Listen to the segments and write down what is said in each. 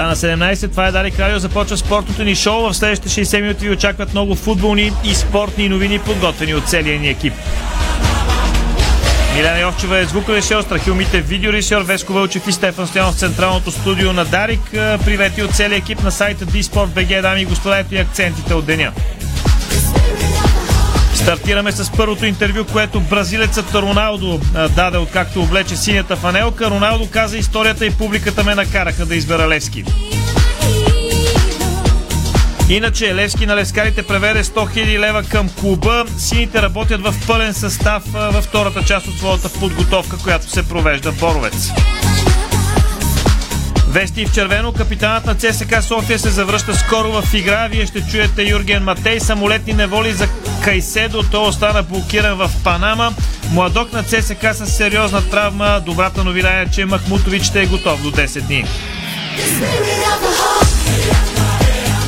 Стана 17, това е Дарик Радио, започва спортното ни шоу. В следващите 60 минути ви очакват много футболни и спортни новини, подготвени от целия ни екип. Милена Йовчева е звукорежисьор, Страхил Мите видеорежисьор, Веско Вълчев и Стефан Стоянов в централното студио на Дарик. Привети от целия екип на сайта dsport.bg, дами и господа, и акцентите от деня. Стартираме с първото интервю, което бразилецът Роналдо даде откакто облече синята фанелка. Роналдо каза историята и публиката ме накараха да избера Левски. Иначе Левски на лескарите преведе 100 000 лева към клуба. Сините работят в пълен състав във втората част от своята подготовка, която се провежда в Боровец. Вести в червено. Капитанът на ЦСК София се завръща скоро в игра. Вие ще чуете Юрген Матей. Самолетни неволи за Кайседо. Той остана блокиран в Панама. Младок на ЦСК с сериозна травма. Добрата новина е, че Махмутович ще е готов до 10 дни.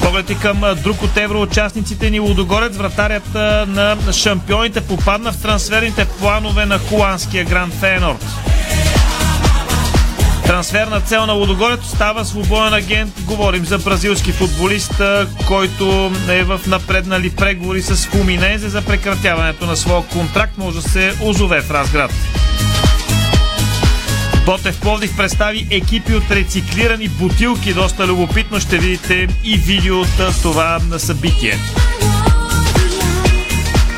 Поглед и към друг от евроучастниците ни Лудогорец, вратарят на шампионите попадна в трансферните планове на холандския Гранд Фейнорд. Трансферна цел на Лудогорец става свободен агент. Говорим за бразилски футболист, който е в напреднали преговори с Фуминезе за прекратяването на своя контракт. Може да се озове в Разград. Ботев Пловдив представи екипи от рециклирани бутилки. Доста любопитно ще видите и видео от това събитие.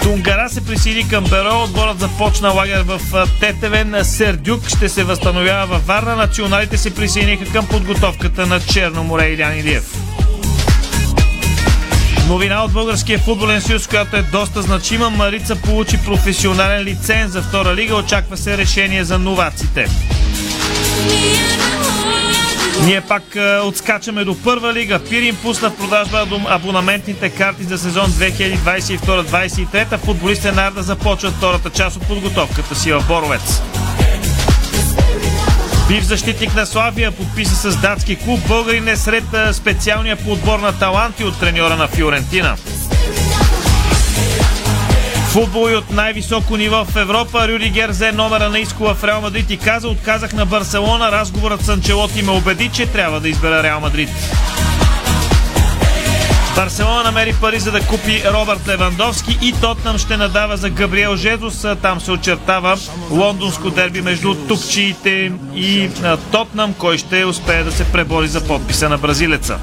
Тунгара се присъедини към Беро. Отборът започна лагер в Тетевен. Сердюк ще се възстановява във Варна. Националите се присъединиха към подготовката на Черно море Илян Илиев. Новина от Българския футболен съюз, която е доста значима. Марица получи професионален лиценз за втора лига. Очаква се решение за новаците. Ние пак е, отскачаме до първа лига. Пирин пусна в продажба абонаментните карти за сезон 2022-2023. Футболистите на Арда започват втората част от подготовката си в Боровец. Бив защитник на Славия подписа с датски клуб. Българин е сред специалния подбор на таланти от треньора на Фиорентина. Футбол и от най-високо ниво в Европа. Рюдигер взе номера на Искова в Реал Мадрид и каза, отказах на Барселона. Разговорът с Анчелоти ме убеди, че трябва да избера Реал Мадрид. Барселона намери пари за да купи Робърт Левандовски и Тотнам ще надава за Габриел Жезус. Там се очертава лондонско дерби между тупчиите и Тотнам, кой ще успее да се пребори за подписа на бразилеца.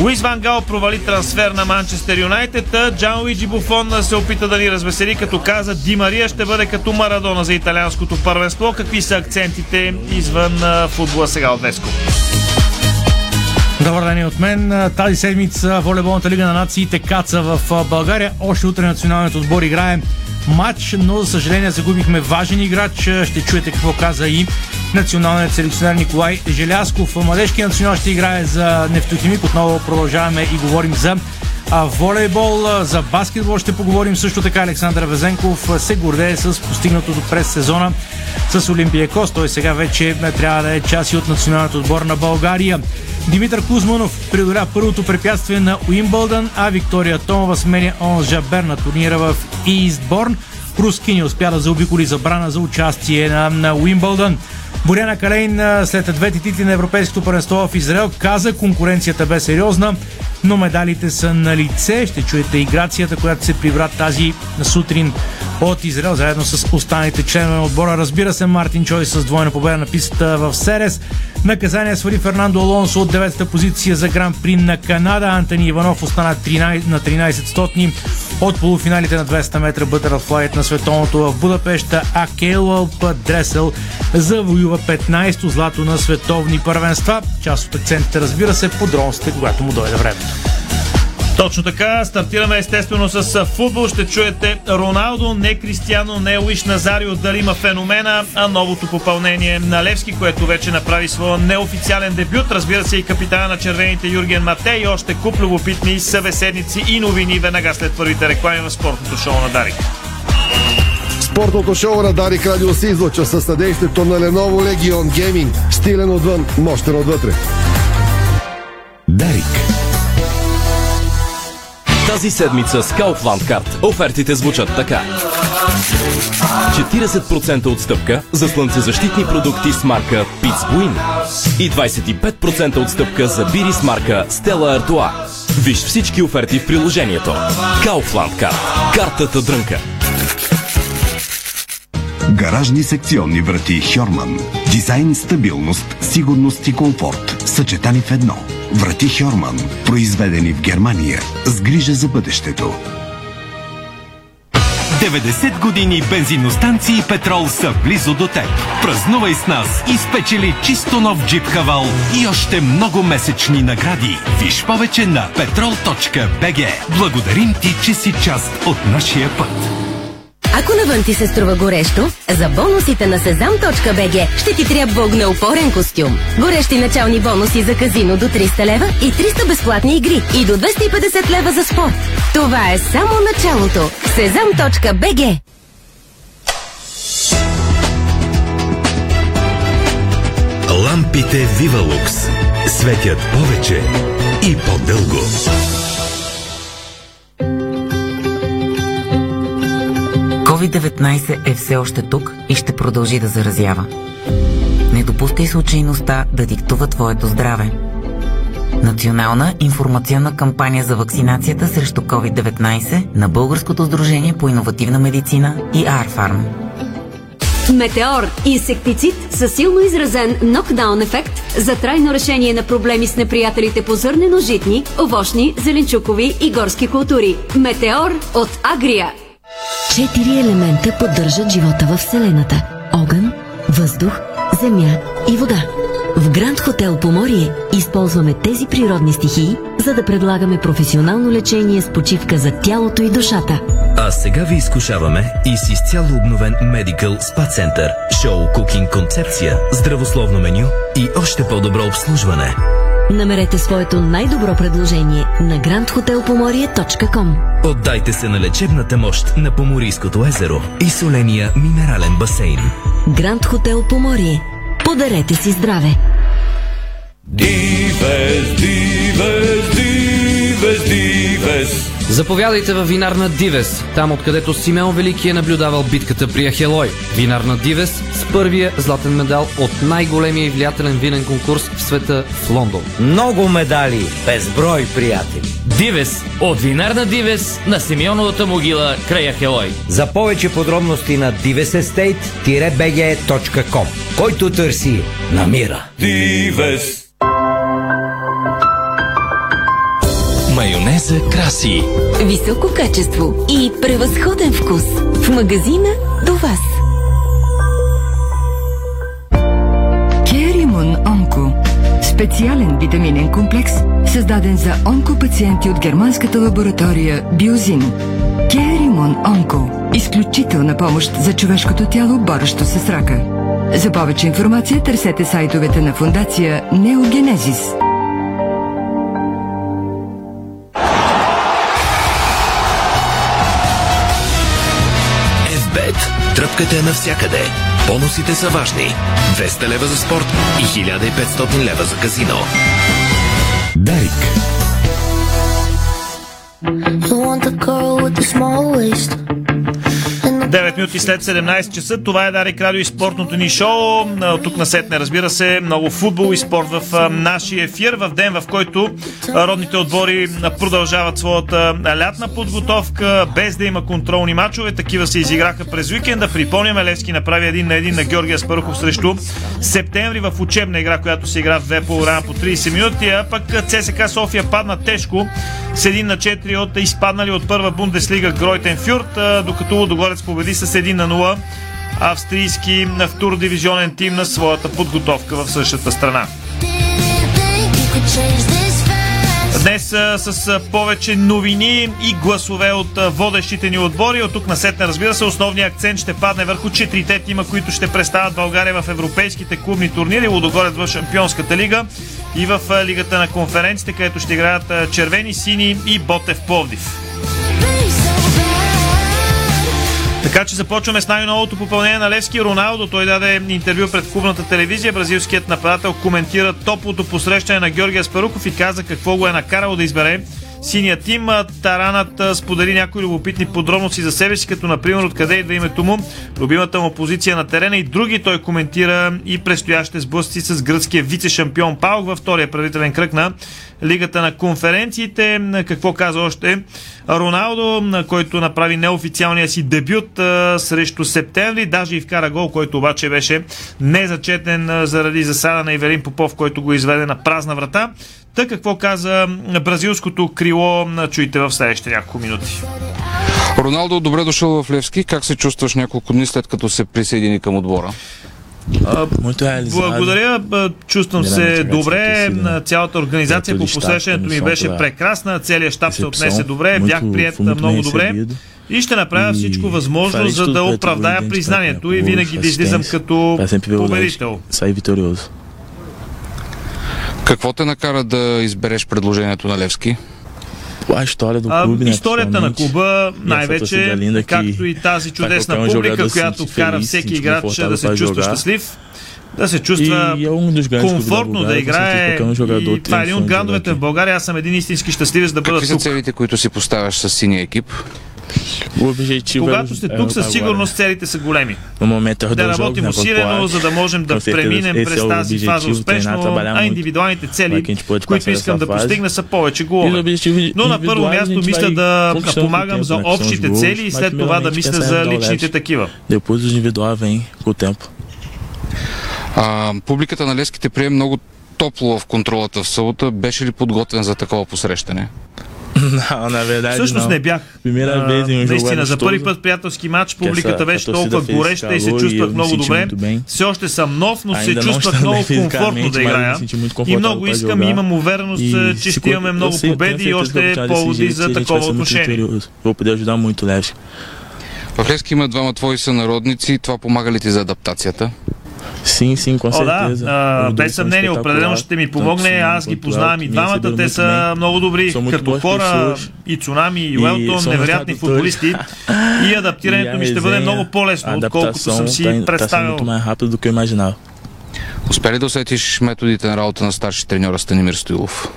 Луис Ван Гал провали трансфер на Манчестър Юнайтед. Джан Луиджи Буфон се опита да ни развесели, като каза Ди Мария ще бъде като Марадона за италианското първенство. Какви са акцентите извън футбола сега от Веско? Добър ден от мен. Тази седмица волейболната лига на нациите каца в България. Още утре националният отбор играе матч, но за съжаление загубихме важен играч. Ще чуете какво каза и националният селекционер Николай Желясков. Младежкият национал ще играе за нефтохимик. Отново продължаваме и говорим за волейбол, за баскетбол ще поговорим също така. Александър Везенков се гордее с постигнатото през сезона с Олимпиякос. Той сега вече трябва да е част и от националният отбор на България. Димитър Кузманов преодоля първото препятствие на Уимбълдън, а Виктория Томова сменя Он Жабер на турнира в Истборн. Руски не успя да заобиколи забрана за участие на, на Уимбълдън. Боряна Калейн след двете титли на Европейското първенство в Израел каза конкуренцията бе сериозна, но медалите са на лице. Ще чуете играцията, която се прибра тази сутрин от Израел, заедно с останалите членове на отбора. Разбира се, Мартин Чой с двойна победа на пистата в Серес. Наказание свали Фернандо Алонсо от 9-та позиция за Гран При на Канада. Антони Иванов остана 13, на 13 стотни от полуфиналите на 200 метра бътърфлайт на световното в Будапешта, а Кейлълп Дресел завоюва 15-то злато на световни първенства. Част от акцентите, разбира се, подробностите, когато му дойде времето. Точно така, стартираме естествено с футбол. Ще чуете Роналдо, не Кристиано, не Луиш Назарио, дали има феномена, а новото попълнение на Левски, което вече направи своя неофициален дебют. Разбира се и капитана на червените Юрген Матей и още куп любопитни събеседници и новини веднага след първите реклами в спортното шоу на Дарик. Спортното шоу на Дарик Радио се излъчва със съдействието на Lenovo Legion Gaming. Стилен отвън, мощен отвътре. Дарик. Тази седмица с Kaufland Card офертите звучат така. 40% отстъпка за слънцезащитни продукти с марка Pizbuin и 25% отстъпка за бири с марка Stella Artois. Виж всички оферти в приложението. Kaufland Card. Картата дрънка. Гаражни секционни врати Хьорман. Дизайн, стабилност, сигурност и комфорт. Съчетани в едно. Врати Хьорман. Произведени в Германия. С грижа за бъдещето. 90 години бензиностанции петрол са близо до теб. Празнувай с нас и спечели чисто нов джип Хавал и още много месечни награди. Виж повече на petrol.bg. Благодарим ти, че си част от нашия път. Ако навън ти се струва горещо, за бонусите на sezam.bg ще ти трябва огнеупорен костюм. Горещи начални бонуси за казино до 300 лева и 300 безплатни игри и до 250 лева за спорт. Това е само началото. sezam.bg Лампите Вивалукс светят повече и по-дълго. COVID-19 е все още тук и ще продължи да заразява. Не допускай случайността да диктува твоето здраве. Национална информационна кампания за вакцинацията срещу COVID-19 на Българското сдружение по иновативна медицина и Арфарм. Метеор – инсектицид със силно изразен нокдаун ефект за трайно решение на проблеми с неприятелите по зърнено-житни, овощни, зеленчукови и горски култури. Метеор от Агрия. Четири елемента поддържат живота в Вселената. Огън, въздух, земя и вода. В Гранд Хотел Поморие използваме тези природни стихии, за да предлагаме професионално лечение с почивка за тялото и душата. А сега ви изкушаваме и с изцяло обновен Medical Spa Center, шоу кукинг концепция, здравословно меню и още по-добро обслужване. Намерете своето най-добро предложение на grandhotelpomorie.com Отдайте се на лечебната мощ на Поморийското езеро и соления минерален басейн. Гранд Хотел Поморие. Подарете си здраве! Дивес, дивес, дивес, дивес. Заповядайте в винарна Дивес, там откъдето Симеон Велики е наблюдавал битката при Ахелой. Винарна Дивес с първия златен медал от най-големия и влиятелен винен конкурс в света в Лондон. Много медали, безброй приятели. Дивес от винарна Дивес на Симеоновата могила край Ахелой. За повече подробности на divesestate-bg.com Който търси, намира. Дивес. Майонеза краси. Високо качество и превъзходен вкус. В магазина до вас. Керимон Онко. Специален витаминен комплекс, създаден за онкопациенти от германската лаборатория Биозин. Керимон Онко. Изключителна помощ за човешкото тяло, борещо се с рака. За повече информация търсете сайтовете на фундация Неогенезис. FBET. Тръпката е навсякъде. Бонусите са важни. 200 лева за спорт и 1500 лева за казино. Дарик. You want the girl with the small waist. 9 минути след 17 часа. Това е Дарик Радио и спортното ни шоу. Тук на сетне, разбира се, много футбол и спорт в нашия ефир. В ден, в който родните отбори продължават своята лятна подготовка, без да има контролни матчове. Такива се изиграха през уикенда. Припомняме, Левски направи един на един на Георгия Спарухов срещу септември в учебна игра, която се игра в две по рана по 30 минути. А пък ЦСК София падна тежко с 1 на 4 от изпаднали от първа Бундеслига Гройтен Фюрт, докато Лудогорец победи с 1 на 0 австрийски втор дивизионен тим на своята подготовка в същата страна. Днес с повече новини и гласове от водещите ни отбори. От тук на сетне, разбира се, основният акцент ще падне върху четирите тима, които ще представят България в европейските клубни турнири. Лудогорец в Шампионската лига и в Лигата на конференциите, където ще играят червени, сини и Ботев Пловдив. Така че започваме с най-новото попълнение на Левски Роналдо. Той даде интервю пред клубната телевизия. Бразилският нападател коментира топлото посрещане на Георгия Спаруков и каза какво го е накарало да избере синия тим. Таранът сподели някои любопитни подробности за себе си, като например откъде идва името му, любимата му позиция на терена и други. Той коментира и предстоящите сблъсъци с гръцкия вице-шампион Паук във втория правителен кръг на Лигата на конференциите. Какво каза още Роналдо, който направи неофициалния си дебют а, срещу септември, даже и вкара гол, който обаче беше незачетен а, заради засада на Иверин Попов, който го изведе на празна врата. Та какво каза бразилското крило, чуйте в следващите няколко минути. Роналдо, добре дошъл в Левски. Как се чувстваш няколко дни след като се присъедини към отбора? А, благодаря, чувствам се добре. Цялата организация по посрещането ми беше прекрасна. Целият щаб се отнесе добре. Бях прият много добре. И ще направя всичко възможно, за да оправдая признанието и винаги да излизам като победител. Какво те накара да избереш предложението на Левски? А, историята на клуба, най-вече, както и тази чудесна публика, която кара всеки играч да се чувства щастлив, да се чувства комфортно да играе. И това е един от грандовете в България. Аз съм един истински щастливец да бъда тук. Какви са целите, които си поставяш с синия екип? Когато сте тук, със сигурност целите са големи. Да работим усилено, за да можем да преминем през тази фаза успешно, а индивидуалните цели, които искам да постигна, са повече голове. Но на първо място мисля да помагам за общите цели и след това да мисля за личните такива. А, публиката на Леските прие много топло в контролата в събота. Беше ли подготвен за такова посрещане? No, на verdade, Всъщност не бях. А, наистина, за първи път приятелски матч публиката беше толкова гореща и се чувствах много добре. Все още съм нов, но се чувствах много комфортно да играя. И много искам и имам увереност, че ще имаме много победи и още поводи за такова отношение. В Левски има двама твои сънародници. Това помага ли ти за адаптацията? Sim, sim, com certeza. Да, без съмнение, определено ще ми помогне. Аз ги познавам и двамата. Те са много добри като хора. И Цунами, и Уелтон, невероятни футболисти. И адаптирането ми ще бъде много по-лесно, отколкото съм си представил. Успели да усетиш методите на работа на старши треньора Станимир Стоилов?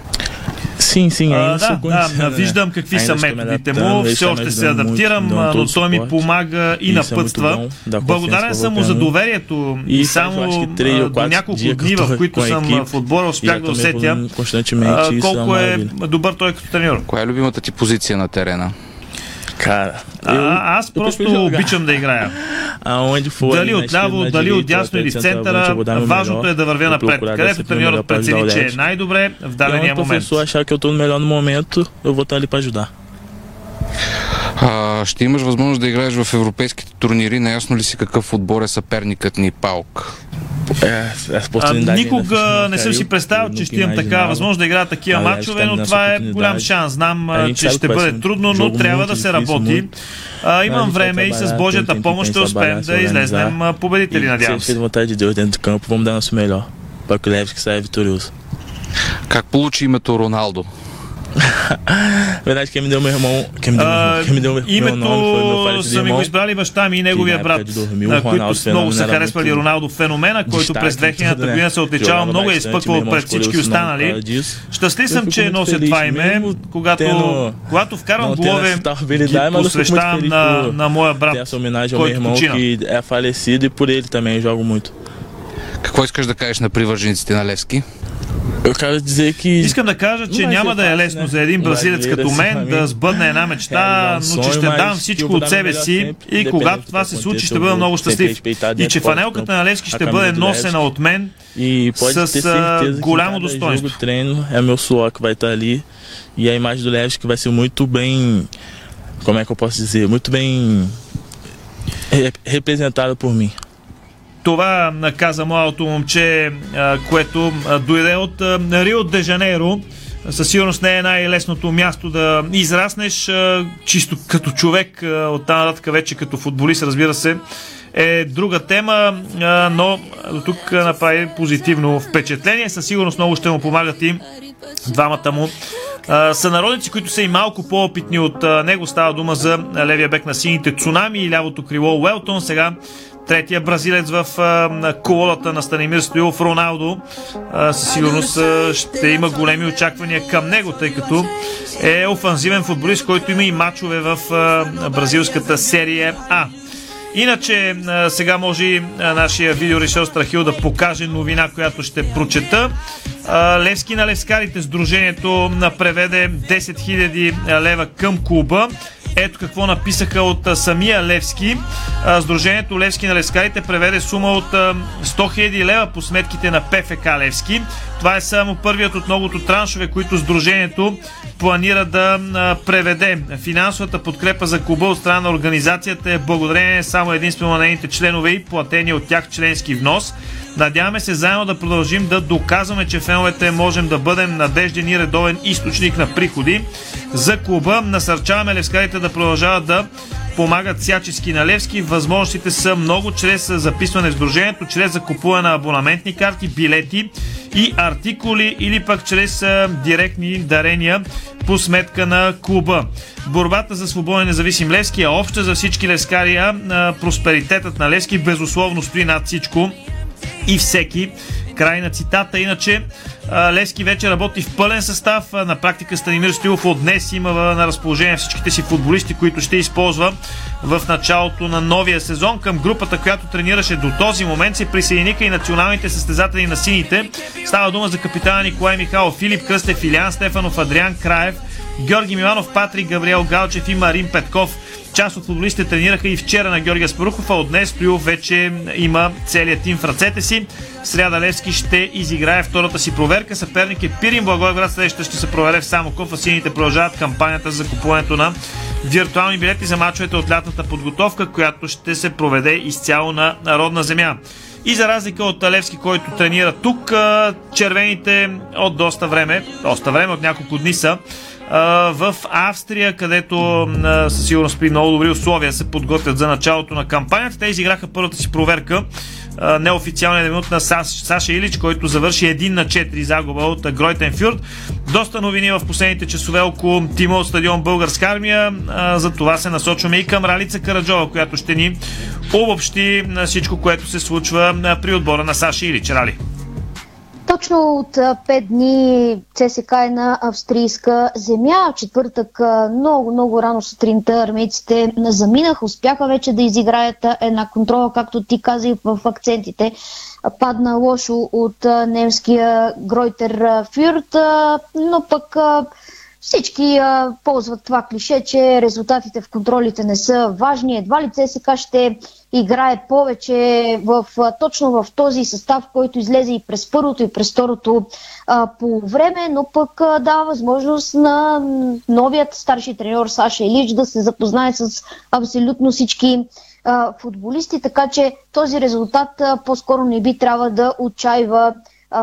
Sim, sim, а, да, да, виждам какви са методите му, все още се адаптирам, но той ми помага и напътства. Благодарен съм му за доверието. И само до няколко дни, в които съм в отбора, успях да усетя колко е добър той като треньор. Коя е любимата ти позиция на терена? Кара. А, аз просто обичам да играя. Дали отляво, дали отдясно или центъра, важното е да вървя напред. Където треньорът прецени, че е най-добре в дадения момент. achar que eu tô no melhor momento, eu vou estar ali para ajudar. А, ще имаш възможност да играеш в европейските турнири. Наясно ли си какъв отбор е съперникът ни Паук? А, никога не съм си представил, че ще имам такава възможност да играя такива матчове, но това е голям шанс. Знам, че ще бъде трудно, но трябва да се работи. А, имам време и с Божията помощ ще успеем да излезнем победители, надявам се. Как получи името Роналдо? Verdade, quem me deu meu irmão. Quem me deu, uh, quem me deu името foi meu falecido са ми го избрали баща ми и неговия брат, на които много са харесвали Роналдо феномена, който през 2000-та година се отличава много и е изпъквал пред всички останали. Щастлив съм, че нося това име, когато, когато вкарвам голове, ги посвещавам на, на моя брат, който почина. é falecido e por ele também jogo muito. Какво искаш да кажеш на привържениците на Левски? Искам да кажа, че няма да е лесно за един бразилец като мен да сбъдне една мечта, но че ще дам всичко от себе си и когато това се случи, ще бъда много щастлив. И че фанелката на Левски ще бъде носена от мен с голямо достоинство. E a imagem do Levski vai ser muito bem, como é que eu posso dizer, muito bem representada por mim. Това каза младото момче, което дойде от Рио де Жанейро със сигурност не е най-лесното място да израснеш чисто като човек, от тази нататък вече като футболист, разбира се, е друга тема, но до тук направи позитивно впечатление. Със сигурност много ще му помагат и двамата му сънародници, които са и малко по-опитни от него. Става дума за левия бек на сините Цунами и лявото крило Уелтон. Сега третия бразилец в колата на Станимир Стоилов Роналдо. Със сигурност ще има големи очаквания към него, тъй като е офанзивен футболист, който има и мачове в бразилската серия А. Иначе сега може и нашия видеорежисьор Страхил да покаже новина, която ще прочета. Левски на Левскарите Сдружението преведе 10 000 лева към клуба. Ето какво написаха от самия Левски. Сдружението Левски на Левскарите преведе сума от 100 000 лева по сметките на ПФК Левски. Това е само първият от многото траншове, които Сдружението планира да преведе. Финансовата подкрепа за клуба от страна на организацията е благодарение само единствено на нейните членове и платени от тях членски внос. Надяваме се заедно да продължим да доказваме, че феновете можем да бъдем надежден и редовен източник на приходи за клуба. Насърчаваме левскарите да продължават да помагат всячески на Левски. Възможностите са много чрез записване в сдружението, чрез закупуване на абонаментни карти, билети и артикули или пък чрез директни дарения по сметка на клуба. Борбата за свободен независим Левски е обща за всички левскария. Просперитетът на Левски безусловно стои над всичко и всеки. Край на цитата. Иначе Левски вече работи в пълен състав. На практика Станимир Стоилов от днес има на разположение всичките си футболисти, които ще използва в началото на новия сезон. Към групата, която тренираше до този момент, се присъединиха и националните състезатели на сините. Става дума за капитана Николай Михайлов, Филип Кръстев, Илян Стефанов, Адриан Краев, Георги Миланов, Патрик, Габриел Галчев и Марин Петков. Част от футболистите тренираха и вчера на Георгия Спарухов, а от днес Стоилов вече има целият тим в ръцете си. Сряда Левски ще изиграе втората си проверка. Съперник е Пирин Благоевград. Следващата ще се проведе в Самоков, а сините продължават кампанията за купуването на виртуални билети за мачовете от лятната подготовка, която ще се проведе изцяло на народна земя. И за разлика от Левски, който тренира тук, червените от доста време, доста време, от няколко дни са, в Австрия, където със сигурност при много добри условия се подготвят за началото на кампанията. Те изиграха първата си проверка неофициалния дебют на Саша Илич, който завърши 1 на 4 загуба от Гройтен Фюрт. Доста новини в последните часове около тима от стадион Българска армия. За това се насочваме и към Ралица Караджова, която ще ни обобщи всичко, което се случва при отбора на Саша Илич. Рали. Точно от 5 дни ЦСК е на австрийска земя. В четвъртък много, много рано сутринта армейците заминаха, успяха вече да изиграят една контрола, както ти каза и в акцентите. Падна лошо от немския Гройтер Фюрт, но пък всички а, ползват това клише, че резултатите в контролите не са важни. Едва ли ЦСК ще играе повече в, а, точно в този състав, който излезе и през първото и през второто а, по време, но пък а, дава възможност на новият старши треньор Саша Илич да се запознае с абсолютно всички а, футболисти, така че този резултат а, по-скоро не би трябва да отчаива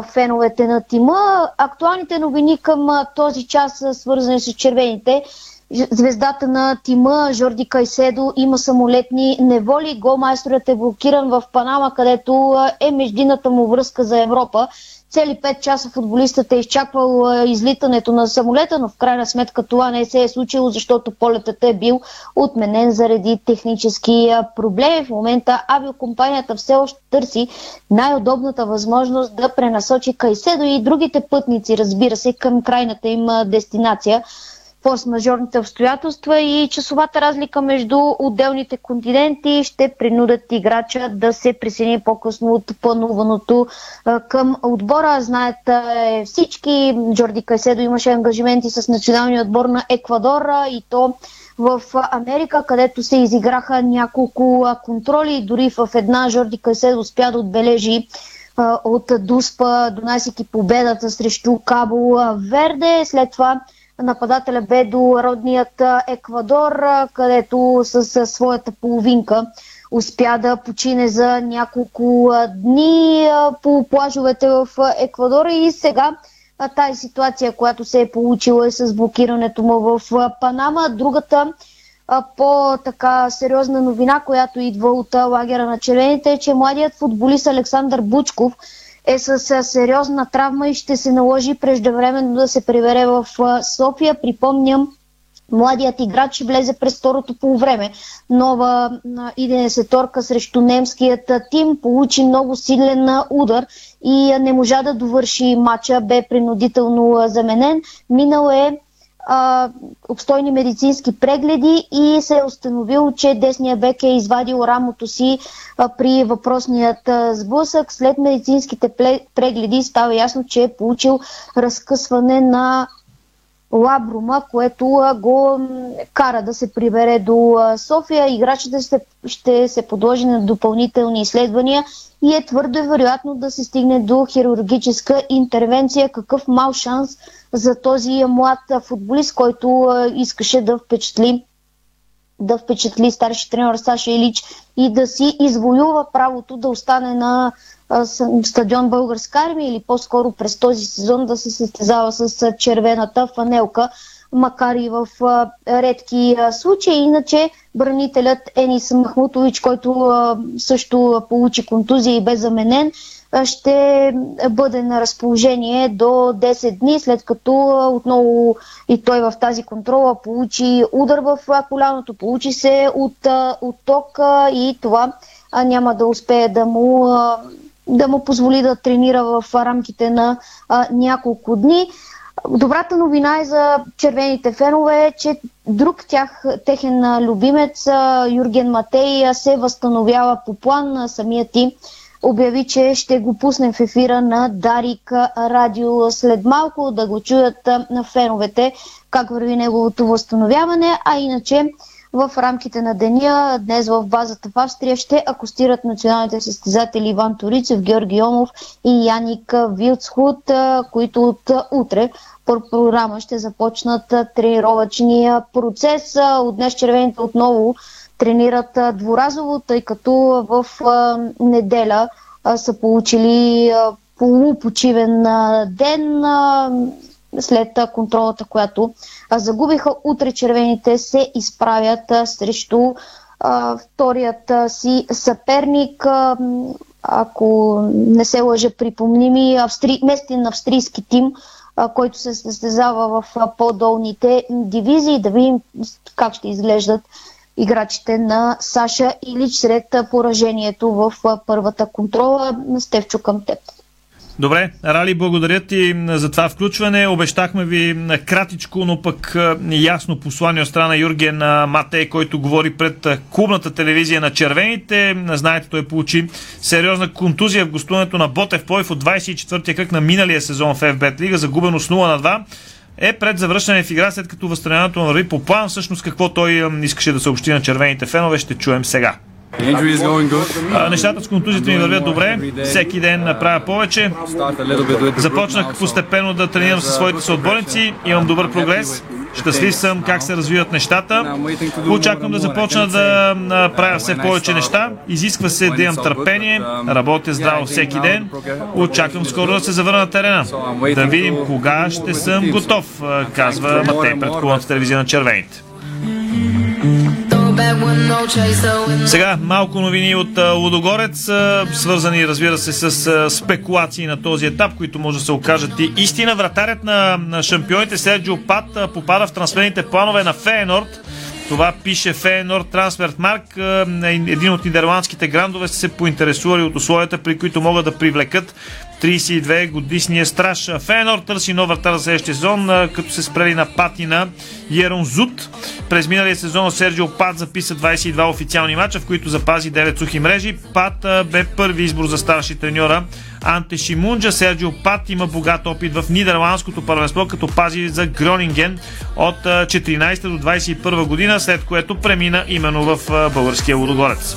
феновете на тима. Актуалните новини към този час са свързани с червените. Звездата на тима Жорди Кайседо има самолетни неволи. Голмайсторът е блокиран в Панама, където е междината му връзка за Европа. Цели 5 часа футболистът е изчаквал излитането на самолета, но в крайна сметка това не се е случило, защото полетът е бил отменен заради технически проблеми. В момента авиокомпанията все още търси най-удобната възможност да пренасочи Кайседо и другите пътници, разбира се, към крайната им дестинация форс-мажорните обстоятелства и часовата разлика между отделните континенти ще принудят играча да се присъедини по-късно от плануваното към отбора. Знаят всички, Джорди Кайседо имаше ангажименти с националния отбор на Еквадор и то в Америка, където се изиграха няколко контроли. Дори в една Жорди Кайседо успя да отбележи от Дуспа, донасяйки победата срещу Кабо Верде. След това Нападателя бе до родният Еквадор, където с своята половинка успя да почине за няколко дни по плажовете в Еквадор и сега тази ситуация, която се е получила е с блокирането му в Панама. Другата по-така сериозна новина, която идва от лагера на червените е, че младият футболист Александър Бучков е с сериозна травма и ще се наложи преждевременно да се прибере в София. Припомням, Младият играч влезе през второто полувреме. Нова идене торка срещу немският тим получи много силен удар и не можа да довърши матча, бе принудително заменен. Минал е а, обстойни медицински прегледи и се е установил, че десния бек е извадил рамото си а, при въпросният а, сблъсък. След медицинските прегледи става ясно, че е получил разкъсване на Лабрума, което го кара да се прибере до София. Играчите ще, ще се подложи на допълнителни изследвания и е твърдо вероятно да се стигне до хирургическа интервенция. Какъв мал шанс за този млад футболист, който искаше да впечатли да впечатли старши тренер Саша Илич и да си извоюва правото да остане на стадион Българска армия или по-скоро през този сезон да се състезава с червената фанелка, макар и в редки случаи. Иначе бранителят Енис Махмутович, който също получи контузия и бе заменен, ще бъде на разположение до 10 дни, след като отново и той в тази контрола получи удар в коляното, получи се от, от ток и това няма да успее да му да му позволи да тренира в рамките на а, няколко дни. Добрата новина е за червените фенове, че друг тях, техен любимец, Юрген Матей, се възстановява по план. Самият ти обяви, че ще го пуснем в ефира на Дарик Радио след малко, да го чуят на феновете как върви неговото възстановяване, а иначе в рамките на деня днес в базата в Австрия ще акустират националните състезатели Иван Торицев, Георги Йомов и Яник Вилцхуд, които от утре по програма ще започнат тренировъчния процес. От днес червените отново тренират дворазово, тъй като в неделя са получили полупочивен ден след контролата, която загубиха. Утре червените се изправят срещу вторият си съперник. Ако не се лъжа, припомни ми, австри... местен австрийски тим, който се състезава в по-долните дивизии. Да видим как ще изглеждат играчите на Саша Илич сред поражението в първата контрола. Стевчо към теб. Добре, Рали, благодаря ти за това включване. Обещахме ви кратичко, но пък ясно послание от страна Юрген Матей, който говори пред клубната телевизия на червените. Знаете, той получи сериозна контузия в гостуването на Ботев Плойв от 24-я кръг на миналия сезон в FBET Лига, загубено с 0 на 2 е пред завръщане в игра, след като възстановяването на върви по план. Всъщност какво той искаше да съобщи на червените фенове, ще чуем сега. Нещата с контузите ми вървят добре. Всеки ден направя повече. Започнах постепенно да тренирам със своите съотборници. Имам добър прогрес. Щастлив съм как се развиват нещата. Очаквам да започна да правя все повече неща. Изисква се да имам търпение, работя здраво всеки ден. Очаквам скоро да се завърна на терена. Да видим кога ще съм готов, казва Матей пред кулната телевизия на червените. Сега малко новини от Лудогорец, свързани разбира се с спекулации на този етап, които може да се окажат и истина. Вратарят на шампионите Серджио Пат попада в трансферните планове на Фейнорд. Това пише Фейнорд Трансферт Марк. Един от нидерландските грандове са се поинтересували от условията, при които могат да привлекат 32 годишния страж. Фенор търси нов вратар за следващия сезон, като се спрели на патина Ерон Зут. През миналия сезон Серджио Пат записа 22 официални мача, в които запази 9 сухи мрежи. Пат бе първи избор за старши треньора Анте Шимунджа. Серджио Пат има богат опит в нидерландското първенство, като пази за Гронинген от 14 до 21 година, след което премина именно в българския Лудогорец.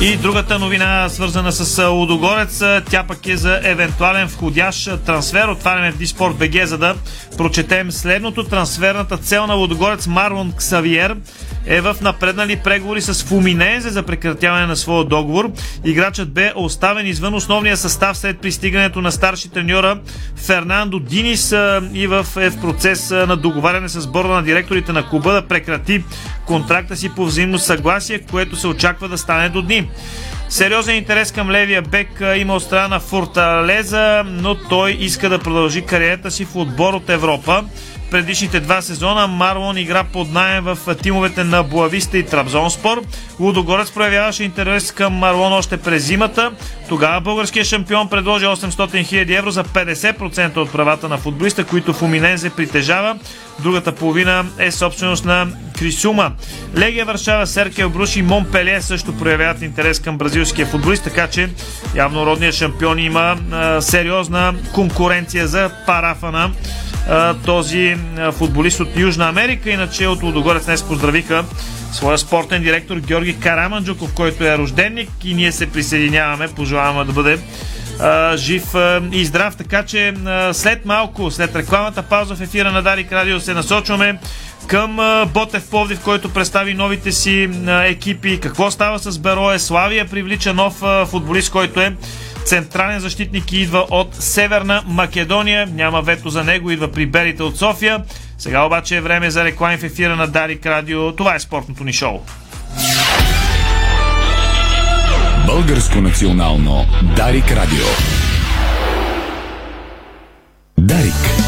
И другата новина, свързана с Лудогорец, тя пък е за евентуален входящ трансфер. Отваряме в Диспорт БГ, за да прочетем следното. Трансферната цел на Лудогорец Марлон Ксавиер е в напреднали преговори с Фуминензе за прекратяване на своя договор. Играчът бе оставен извън основния състав след пристигането на старши треньора Фернандо Динис и в, е в процес на договаряне с борда на директорите на клуба да прекрати контракта си по взаимно съгласие, което се очаква да стане до дни. Сериозен интерес към левия бек има от страна на Форталеза, но той иска да продължи кариерата си в отбор от Европа предишните два сезона Марлон игра под найем в тимовете на Буависта и Трабзонспор. Лудогорец проявяваше интерес към Марлон още през зимата. Тогава българският шампион предложи 800 000 евро за 50% от правата на футболиста, които Фуминензе притежава. Другата половина е собственост на Крисума. Легия Варшава, Серкел Бруш и Монпелие също проявяват интерес към бразилския футболист, така че явно родният шампион има а, сериозна конкуренция за парафа на този футболист от Южна Америка. Иначе от Лудогорец днес поздравиха своя спортен директор Георги Караманджуков, който е рожденник и ние се присъединяваме. Пожелаваме да бъде жив и здрав. Така че след малко, след рекламата пауза в ефира на Дарик Радио се насочваме към Ботев Пловдив, който представи новите си екипи. Какво става с Берое? Славия привлича нов футболист, който е централен защитник идва от Северна Македония. Няма вето за него, идва при Берите от София. Сега обаче е време за реклами в ефира на Дарик Радио. Това е спортното ни шоу. Българско национално Дарик Радио. Дарик.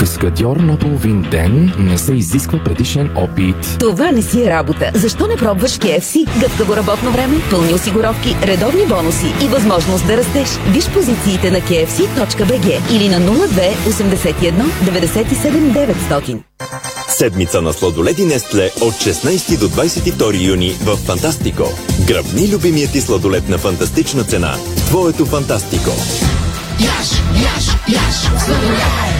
Каскадьор на половин ден не се изисква предишен опит. Това не си е работа. Защо не пробваш KFC? Гъвкаво работно време, пълни осигуровки, редовни бонуси и възможност да растеш. Виж позициите на kfc.bg или на 02 81 97 900. Седмица на сладоледи Нестле от 16 до 22 юни в Фантастико. Гръбни любимият ти сладолед на фантастична цена. Твоето Фантастико. Яш, яш, яш, сладолед!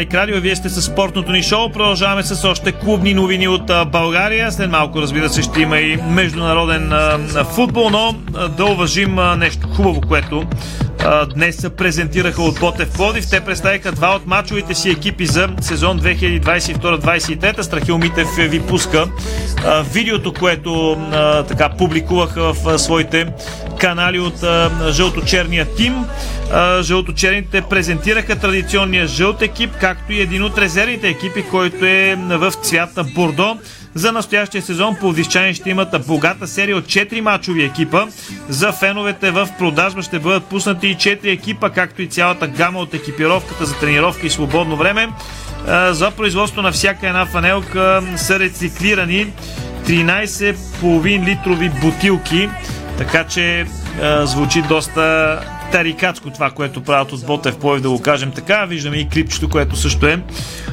Дарик Радио. Вие сте с спортното ни шоу. Продължаваме с още клубни новини от България. След малко, разбира се, ще има и международен футбол, но да уважим нещо хубаво, което днес се презентираха от Ботев Плодив. Те представиха два от мачовите си екипи за сезон 2022-2023. Страхил Митев ви пуска видеото, което така публикуваха в своите канали от а, жълто-черния тим. А, жълто-черните презентираха традиционния жълт екип, както и един от резервните екипи, който е в цвят на Бордо. За настоящия сезон пловдивчани ще имат богата серия от 4 мачови екипа. За феновете в продажба ще бъдат пуснати и 4 екипа, както и цялата гама от екипировката за тренировки и свободно време. За производство на всяка една фанелка са рециклирани 13 половин литрови бутилки, така че звучи доста тарикатско това, което правят от Ботев Плоев, да го кажем така. Виждаме и клипчето, което също е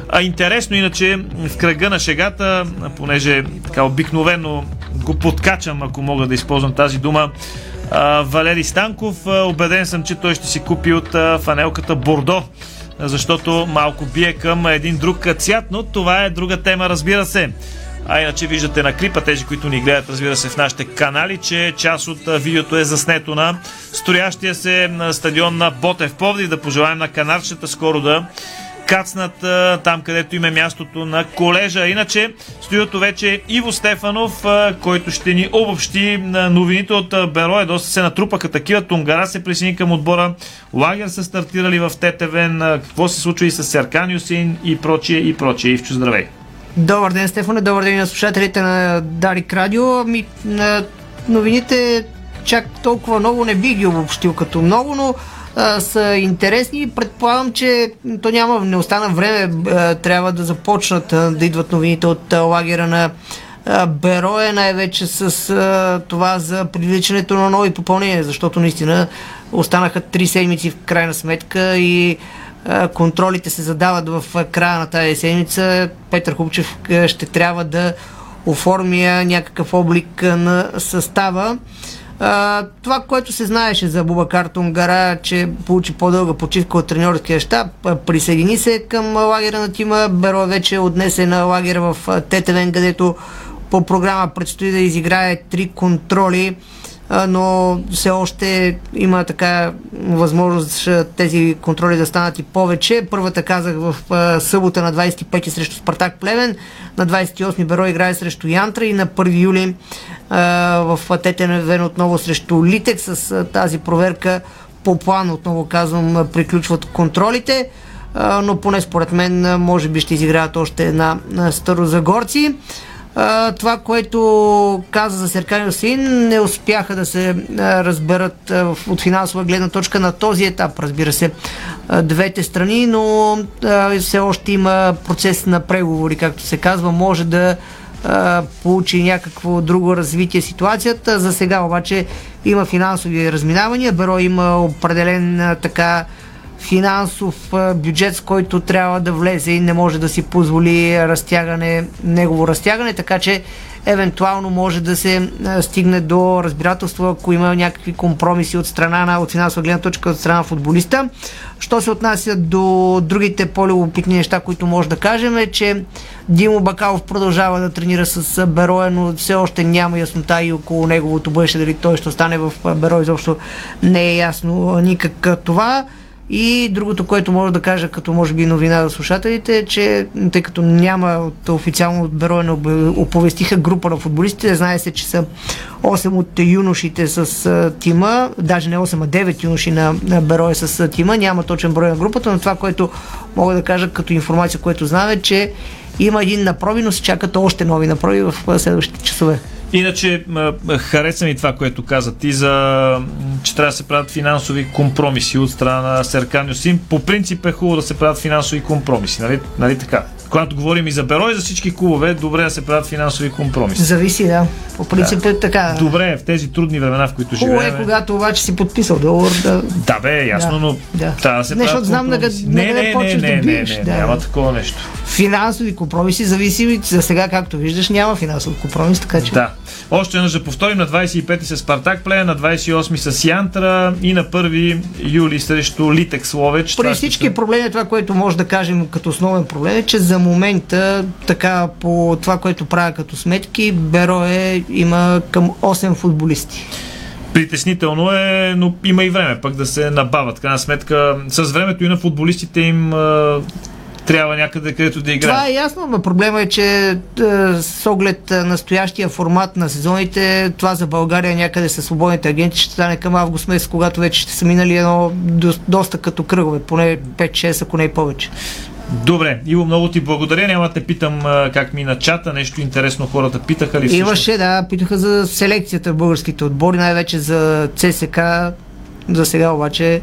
а, интересно, иначе в кръга на шегата, понеже така обикновено го подкачам, ако мога да използвам тази дума, а, Валери Станков. Обеден съм, че той ще си купи от а, фанелката Бордо, защото малко бие към един друг цвят, но това е друга тема, разбира се. А иначе виждате на клипа, тези, които ни гледат, разбира се, в нашите канали, че част от видеото е заснето на строящия се на стадион на Ботев Повди. Да пожелаем на канарчета скоро да кацнат там, където има мястото на колежа. Иначе, студиото вече е Иво Стефанов, който ще ни обобщи новините от Берое. Доста се натрупаха такива. Тунгара се присъедини към отбора. Лагер са стартирали в Тетевен. Какво се случва и с Серкан Юсин и прочие и прочие. Ивчо, здравей! Добър ден, Стефане. Добър ден на слушателите на Дарик Радио. Ами, на новините чак толкова много не бих ги обобщил като много, но са интересни. Предполагам, че то няма, не остана време. Трябва да започнат да идват новините от лагера на Берое, най-вече с това за привличането на нови попълнения, защото наистина останаха три седмици в крайна сметка и контролите се задават в края на тази седмица. Петър Хубчев ще трябва да оформя някакъв облик на състава. Това, което се знаеше за Бубакар Тунгара, че получи по-дълга почивка от треньорския щаб, присъедини се към лагера на тима. Беро вече е отнесе на лагера в Тетевен, където по програма предстои да изиграе три контроли но все още има така възможност тези контроли да станат и повече. Първата казах в събота на 25 срещу Спартак Плевен, на 28 Беро играе срещу Янтра и на 1 юли в Тетеневен отново срещу Литек. С тази проверка по план, отново казвам, приключват контролите. Но поне според мен може би ще изиграят още една старозагорци това, което каза за Серкан Юсин, не успяха да се разберат от финансова гледна точка на този етап, разбира се, двете страни, но все още има процес на преговори, както се казва, може да получи някакво друго развитие ситуацията. За сега обаче има финансови разминавания. Беро има определен така финансов бюджет, с който трябва да влезе и не може да си позволи разтягане, негово разтягане, така че евентуално може да се стигне до разбирателство, ако има някакви компромиси от страна на от финансова гледна точка от страна на футболиста. Що се отнася до другите по-любопитни неща, които може да кажем е, че Димо Бакалов продължава да тренира с Бероя, но все още няма яснота и около неговото бъдеще, дали той ще остане в Берой, изобщо не е ясно никак това. И другото, което може да кажа като може би новина за слушателите е, че тъй като няма от официално от Берой не оповестиха група на футболистите, знае се, че са 8 от юношите с тима, даже не 8, а 9 юноши на, на Берой с тима, няма точен брой на групата, но това, което мога да кажа като информация, което знам е, че има един напроби, но се чакат още нови напроби в следващите часове. Иначе хареса ми това, което каза ти за че трябва да се правят финансови компромиси от страна на Серкан Юсин. По принцип е хубаво да се правят финансови компромиси, нали, нали така? Когато говорим и за Беро и за всички клубове, добре да се правят финансови компромиси. Зависи, да. По принцип да. е така. Добре, в тези трудни времена, в които живеем. Хубаво е, когато обаче си подписал договор да... Да, бе, ясно, да. но да. трябва да се не, правят знам да, не, не, не, не, не, да биеш, не, не, да. няма такова нещо. Финансови компромиси зависи, за сега, както виждаш, няма финансов компромис, така че... Да. Още веднъж да повторим на 25 с Спартак Плея, на 28 с Янтра и на 1 юли срещу Литек Словеч. При всички проблеми, това, което може да кажем като основен проблем е, че за момента, така по това, което правя като сметки, Берое има към 8 футболисти. Притеснително е, но има и време пък да се набавят. Крайна сметка, с времето и на футболистите им трябва някъде където да играят. Това е ясно, но проблема е, че е, с оглед настоящия формат на сезоните, това за България някъде със свободните агенти ще стане към август месец, когато вече ще са минали едно до- доста като кръгове, поне 5-6, ако не и повече. Добре, Иво, много ти благодаря. Няма те питам как мина чата, нещо интересно хората питаха ли? Имаше, да, питаха за селекцията в българските отбори, най-вече за ЦСК. За сега обаче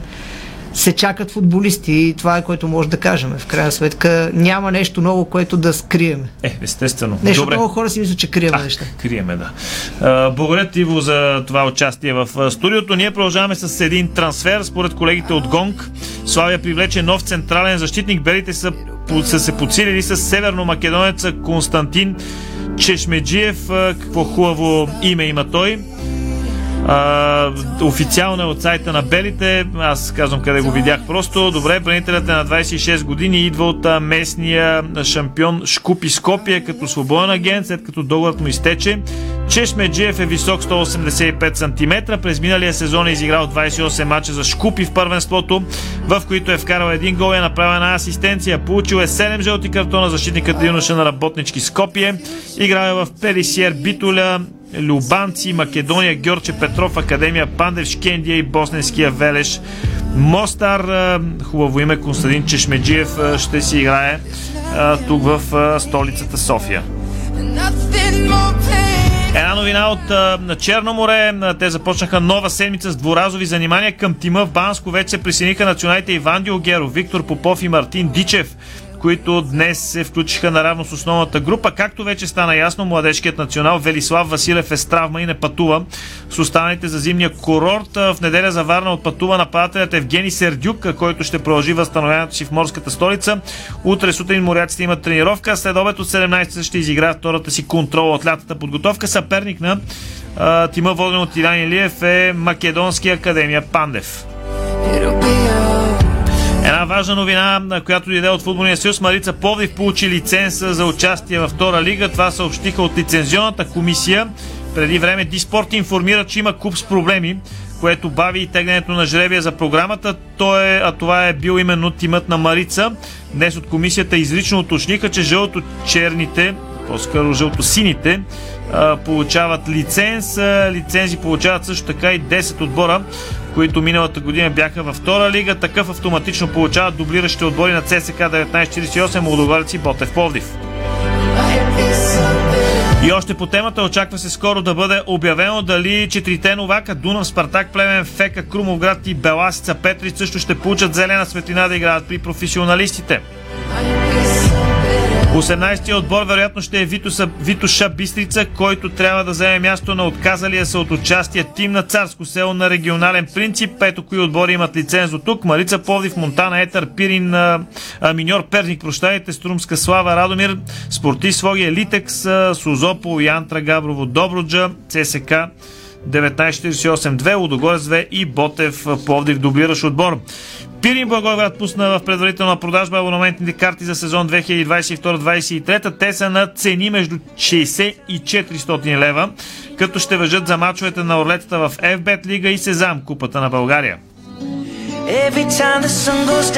се чакат футболисти и това е което може да кажем. В крайна сметка няма нещо ново, което да скрием. Е, естествено. Нещо Добре. много хора си мислят, че крием неща. Криеме, да. А, Благодаря ти, Иво, за това участие в студиото. Ние продължаваме с един трансфер. Според колегите от ГОНГ, Славия привлече нов централен защитник. Белите са, са се подсилили с северно-македонеца Константин Чешмеджиев. Какво хубаво име има той. А, официално е от сайта на Белите. Аз казвам къде го видях просто. Добре, бранителят е на 26 години идва от местния шампион Шкупи Скопие като свободен агент, след като договорът му изтече. Чешмеджиев е висок 185 см. През миналия сезон е изиграл 28 мача за Шкупи в първенството, в които е вкарал един гол и е направена една асистенция. Получил е 7 жълти картона защитникът юноша на работнички Скопие. Играл е в Перисиер Битуля, Любанци, Македония, Георче Петров, Академия Пандев, Шкендия и Босненския Велеш. Мостар, хубаво име, Константин Чешмеджиев ще си играе тук в столицата София. Една новина от на Черно море. Те започнаха нова седмица с дворазови занимания към тима в Банско. Вече се присъединиха националите Иван Диогеров, Виктор Попов и Мартин Дичев които днес се включиха наравно с основната група. Както вече стана ясно, младежкият национал Велислав Василев е с травма и не пътува с останалите за зимния курорт. В неделя за Варна отпътува нападателят Евгений Сердюк, който ще продължи възстановяването си в морската столица. Утре сутрин моряците имат тренировка. След обед от 17 ще изиграят втората си контрола от лятата подготовка. Съперник на тима воден от Илян Илиев е Македонски академия Пандев. Една важна новина, на която дойде от Футболния съюз, Марица Пловдив получи лиценз за участие във втора лига. Това съобщиха от лицензионната комисия. Преди време Диспорт информира, че има куп с проблеми, което бави и теглянето на жребия за програмата. То е, а това е бил именно тимът на Марица. Днес от комисията изрично уточниха, че жълто-черните, по-скоро жълто-сините, получават лиценз. Лицензи получават също така и 10 отбора, които миналата година бяха във втора лига. Такъв автоматично получават дублиращите отбори на ЦСК 1948, Молдогорец и Ботев Пловдив. И още по темата очаква се скоро да бъде обявено дали четирите новака Дунав, Спартак, Племен, Фека, Крумовград и Беласица Петри също ще получат зелена светлина да играят при професионалистите. 18-ти отбор вероятно ще е Витуса, Витуша Бистрица, който трябва да вземе място на отказалия се от участие тим на Царско село на регионален принцип. Ето кои отбори имат лиценз от тук. Марица Пловдив, Монтана, Етър, Пирин, Миньор, Перник, прощайте, Струмска, Слава, Радомир, Спортист, Своги, Литекс, а, Сузопол, Янтра, Габрово, Добруджа, ЦСК, 1948-2, Лудогорец 2 и Ботев Пловдив дублираш отбор. Пирин Благоевград пусна в предварителна продажба абонаментните карти за сезон 2022-2023. Те са на цени между 60 и 400 лева, като ще въжат за мачовете на орлетата в FBET Лига и Сезам, Купата на България.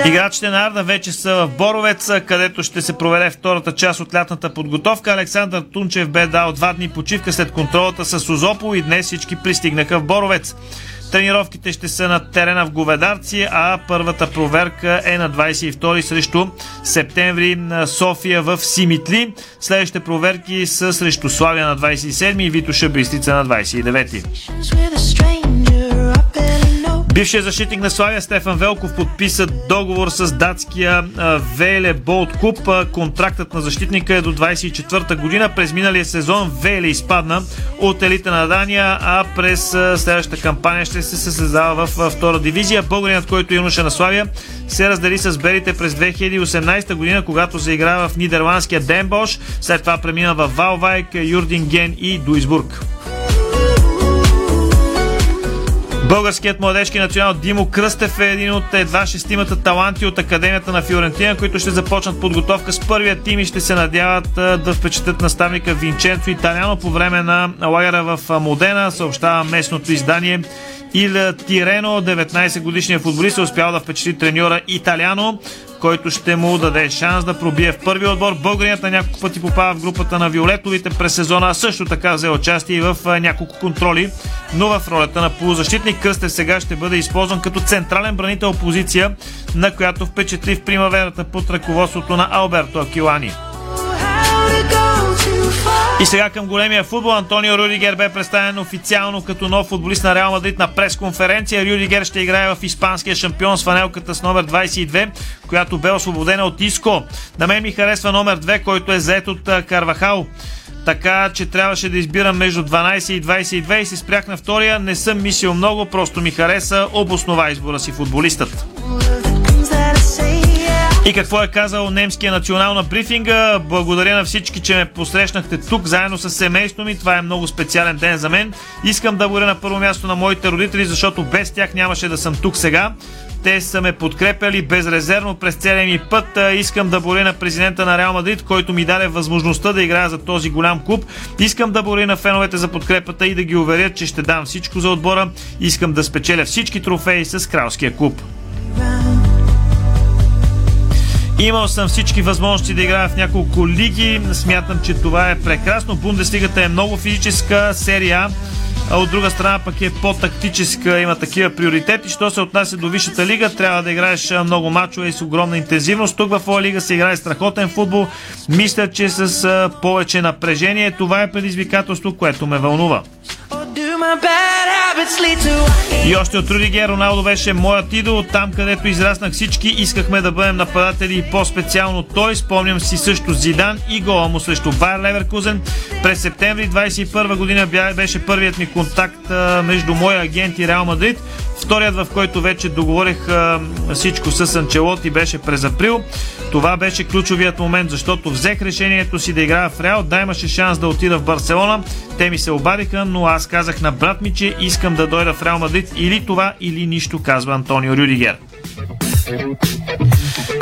Играчите на Арда вече са в Боровец, където ще се проведе втората част от лятната подготовка. Александър Тунчев бе дал два дни почивка след контролата с Созопо и днес всички пристигнаха в Боровец. Тренировките ще са на терена в Говедарци, а първата проверка е на 22 срещу септември на София в Симитли. Следващите проверки са срещу Славия на 27 и Витоша Бистрица на 29. Бившият защитник на Славия Стефан Велков подписа договор с датския Веле Болт Клуб. А, Контрактът на защитника е до 24-та година. През миналия сезон Веле изпадна от елита на Дания, а през следващата кампания ще се състезава в втора дивизия. Българинът, който е юноша на Славия, се раздели с белите през 2018 година, когато се играва в нидерландския Денбош. След това премина в Валвайк, Юрдинген и Дуисбург. Българският младежки национал Димо Кръстев е един от едва шестимата таланти от Академията на Фиорентина, които ще започнат подготовка с първия тим и ще се надяват да впечатлят наставника Винченцо Италяно по време на лагера в Модена, съобщава местното издание Ил Тирено, 19 годишният футболист, е успял да впечатли треньора Италяно, който ще му даде шанс да пробие в първи отбор. Българият на няколко пъти попава в групата на Виолетовите през сезона, а също така взе участие и в няколко контроли, но в ролята на полузащитник Кръстев сега ще бъде използван като централен бранител позиция, на която впечатли в примаверата под ръководството на Алберто Акилани. И сега към големия футбол. Антонио Рюдигер бе представен официално като нов футболист на Реал Мадрид на пресконференция. Рюдигер ще играе в испанския шампион с фанелката с номер 22, която бе освободена от Иско. На мен ми харесва номер 2, който е заед от Карвахал така че трябваше да избирам между 12 и 22 и се спрях на втория. Не съм мислил много, просто ми хареса обоснова избора си футболистът. И какво е казал немския национал на брифинга? Благодаря на всички, че ме посрещнахте тук заедно с семейството ми. Това е много специален ден за мен. Искам да благодаря на първо място на моите родители, защото без тях нямаше да съм тук сега. Те са ме подкрепяли безрезервно през целия ми път. Искам да благодаря на президента на Реал Мадрид, който ми даде възможността да играя за този голям клуб. Искам да благодаря на феновете за подкрепата и да ги уверя, че ще дам всичко за отбора. Искам да спечеля всички трофеи с кралския клуб. Имал съм всички възможности да играя в няколко лиги. Смятам, че това е прекрасно. Бундеслигата е много физическа серия, а от друга страна пък е по-тактическа, има такива приоритети. Що се отнася до Висшата лига, трябва да играеш много мачове и с огромна интензивност. Тук в Оя лига се играе страхотен футбол. Мисля, че с повече напрежение това е предизвикателство, което ме вълнува. И още от Рудигер Роналдо беше моят идол. Там, където израснах всички, искахме да бъдем нападатели и по-специално той. Спомням си също Зидан и гола му срещу Байер Леверкузен. През септември 21 година беше първият ми контакт между моя агент и Реал Мадрид. Вторият, в който вече договорих всичко с Анчелоти, беше през април. Това беше ключовият момент, защото взех решението си да играя в Реал. Да, имаше шанс да отида в Барселона. Те ми се обадиха, но аз казах брат ми, че искам да дойда в Реал Мадрид или това, или нищо, казва Антонио Рюдигер.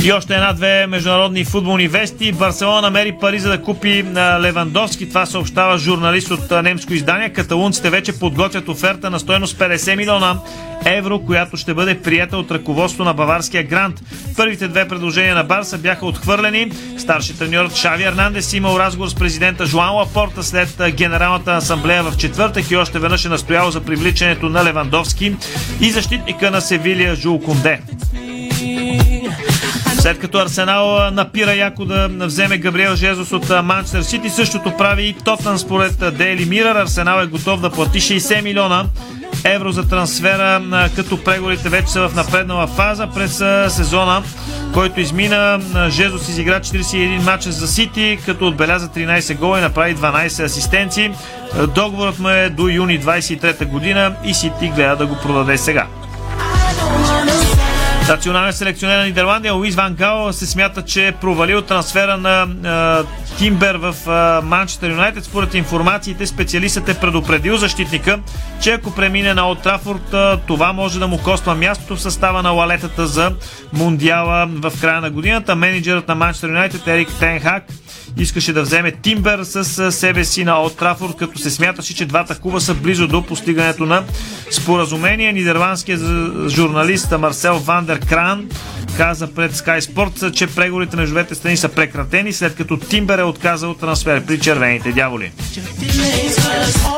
И още една-две международни футболни вести. Барселона намери пари за да купи Левандовски. Това съобщава журналист от немско издание. Каталунците вече подготвят оферта на стоеност 50 милиона евро, която ще бъде прията от ръководство на баварския грант. Първите две предложения на Барса бяха отхвърлени. Старши треньорът Шави Ернандес имал разговор с президента Жуан Лапорта след Генералната асамблея в четвъртък и още веднъж е настоял за привличането на Левандовски и защитника на Севилия Жул Конде. След като Арсенал напира яко да вземе Габриел Жезус от Манчестър Сити, същото прави и Тотън според Daily Mirror. Арсенал е готов да плати 60 милиона евро за трансфера, като преговорите вече са в напреднала фаза през сезона, който измина. Жезус изигра 41 мача за Сити, като отбеляза 13 гола и направи 12 асистенции. Договорът му е до юни 23 година и Сити гледа да го продаде сега. Национален селекционер на Нидерландия Луис Ван Гал се смята, че е провалил трансфера на е, Тимбер в Манчестър Юнайтед. Според информациите, специалистът е предупредил защитника, че ако премине на Олд Трафорд, това може да му коства мястото в състава на лалетата за Мундиала в края на годината. Менеджерът на Манчестър Юнайтед Ерик Тенхак искаше да вземе Тимбер с себе си на Олд Трафорд, като се смяташе, че двата клуба са близо до постигането на споразумение. Нидерландският журналист Марсел Вандер Кран каза пред Sky Sports, че преговорите между двете страни са прекратени, след като Тимбер е отказал трансфер при червените дяволи.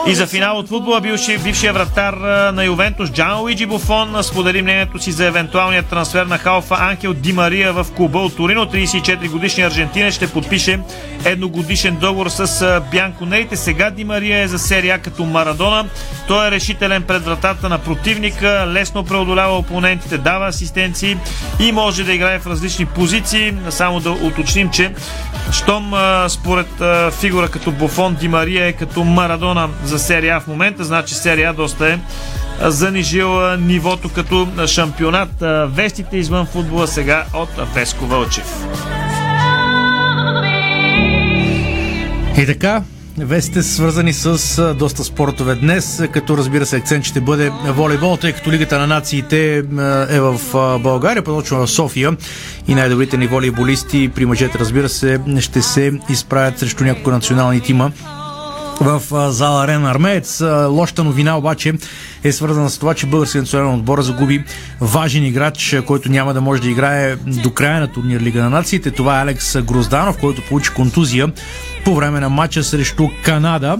И за финал от футбола бивши, бившия вратар на Ювентус Джан Луиджи Буфон сподели мнението си за евентуалния трансфер на халфа Анхел Ди Мария в клуба от Торино. 34 годишни аржентинец ще подпише едногодишен договор с Бянко Нерите. Сега Ди Мария е за серия като Марадона. Той е решителен пред вратата на противника, лесно преодолява опонентите, дава асистенции и може да играе в различни позиции. Само да уточним, че щом според фигура като Буфон Ди Мария е като Марадона за серия в момента, значи серия доста е занижил нивото като шампионат. Вестите извън футбола сега от Веско Вълчев. И така, вестите са свързани с доста спортове днес, като разбира се акцент ще бъде волейбол, тъй като Лигата на нациите е в България, по-точно в София и най-добрите ни волейболисти при мъжете, разбира се, ще се изправят срещу няколко национални тима в зала Арена Армеец. Лошата новина обаче е свързана с това, че българският национален отбор загуби важен играч, който няма да може да играе до края на турнир Лига на нациите. Това е Алекс Грозданов, който получи контузия по време на матча срещу Канада.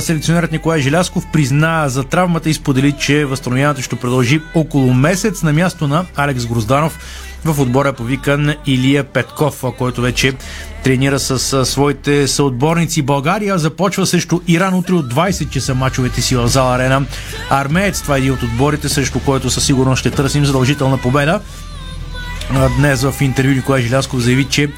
Селекционерът Николай Желясков призна за травмата и сподели, че възстановяването ще продължи около месец на място на Алекс Грозданов. В отбора повикан Илия Петков, който вече тренира с своите съотборници. България започва срещу Иран утре от 20 часа мачовете си в зала Арена. Армеец, това е един от отборите, срещу който със сигурност ще търсим задължителна победа. Днес в интервю Николай Жилясков заяви, че